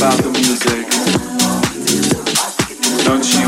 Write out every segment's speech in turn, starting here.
about the music. Don't you?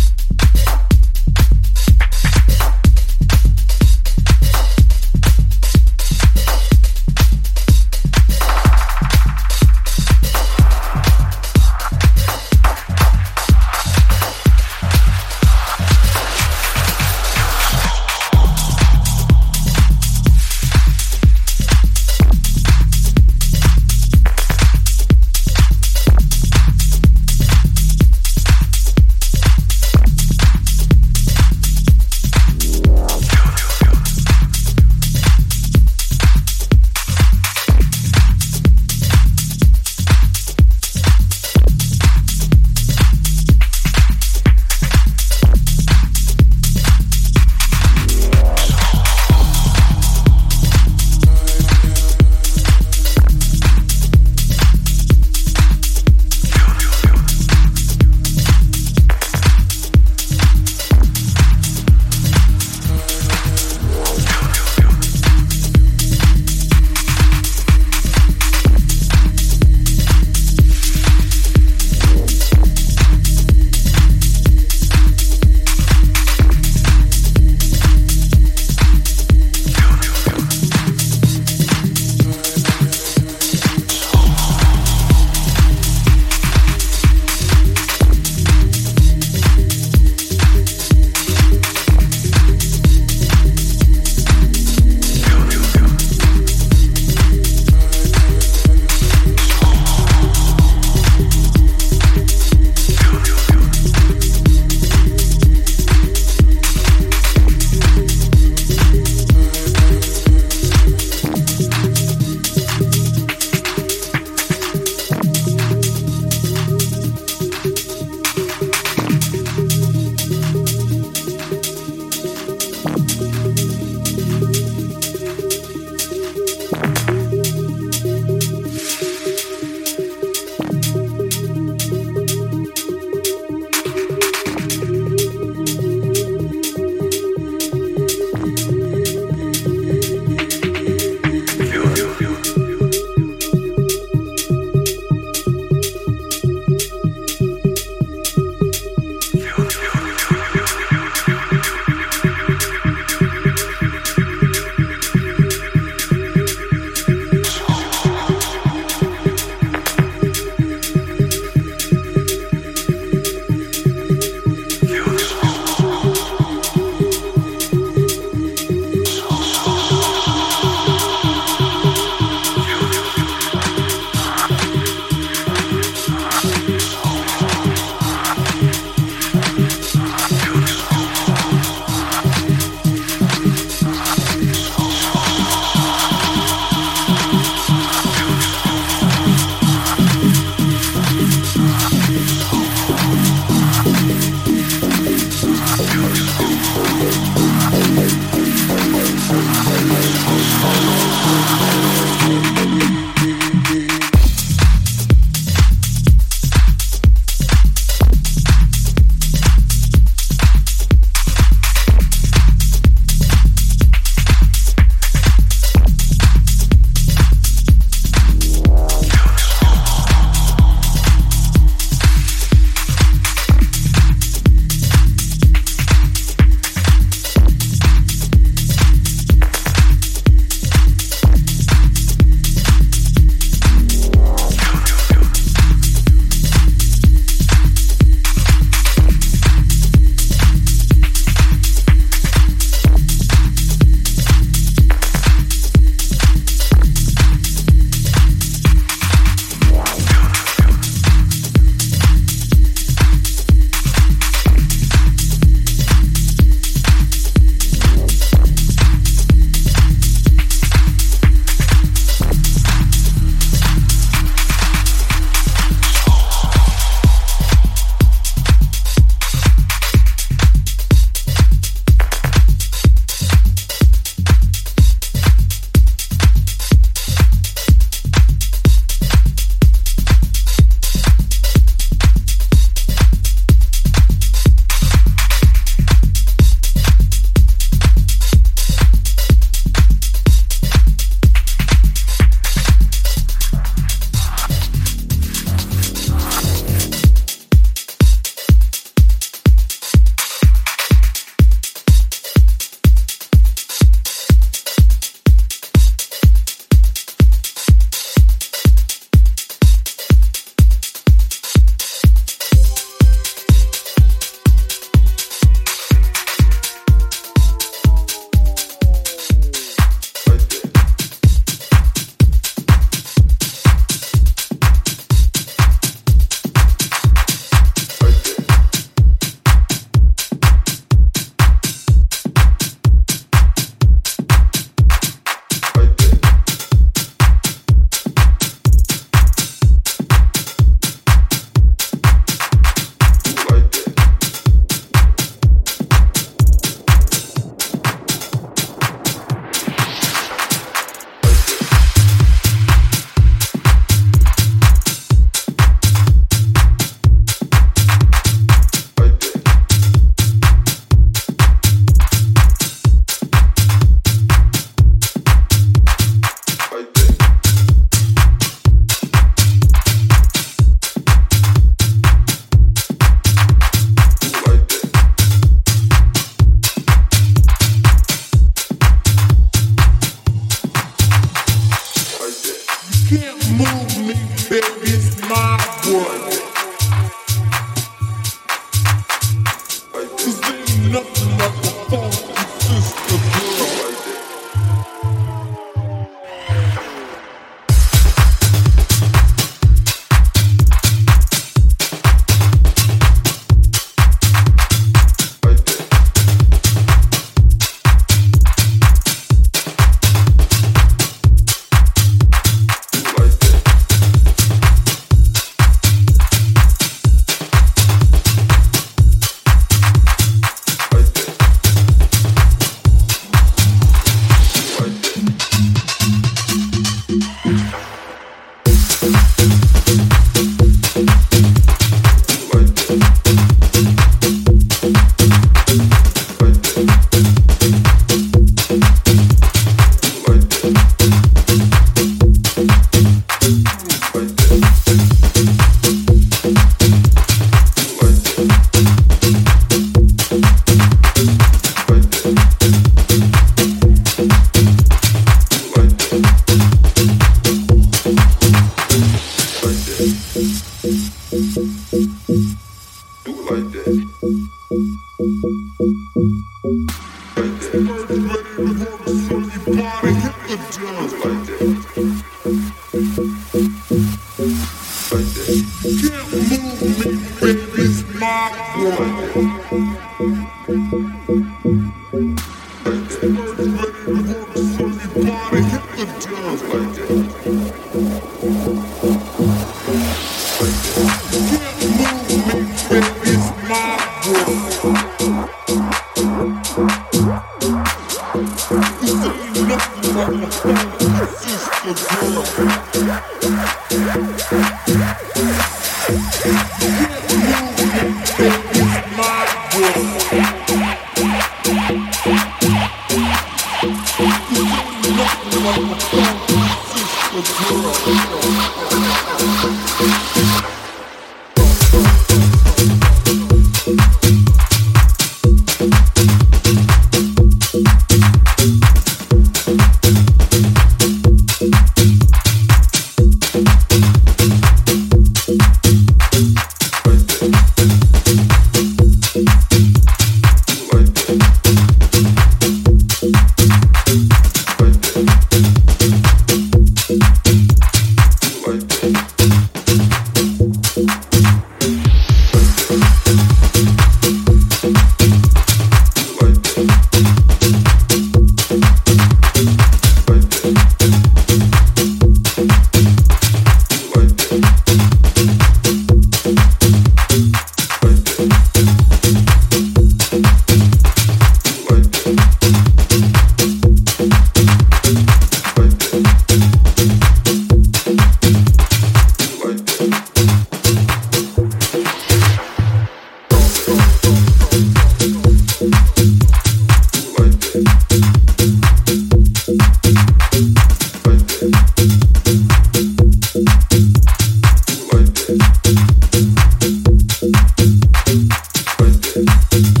thank you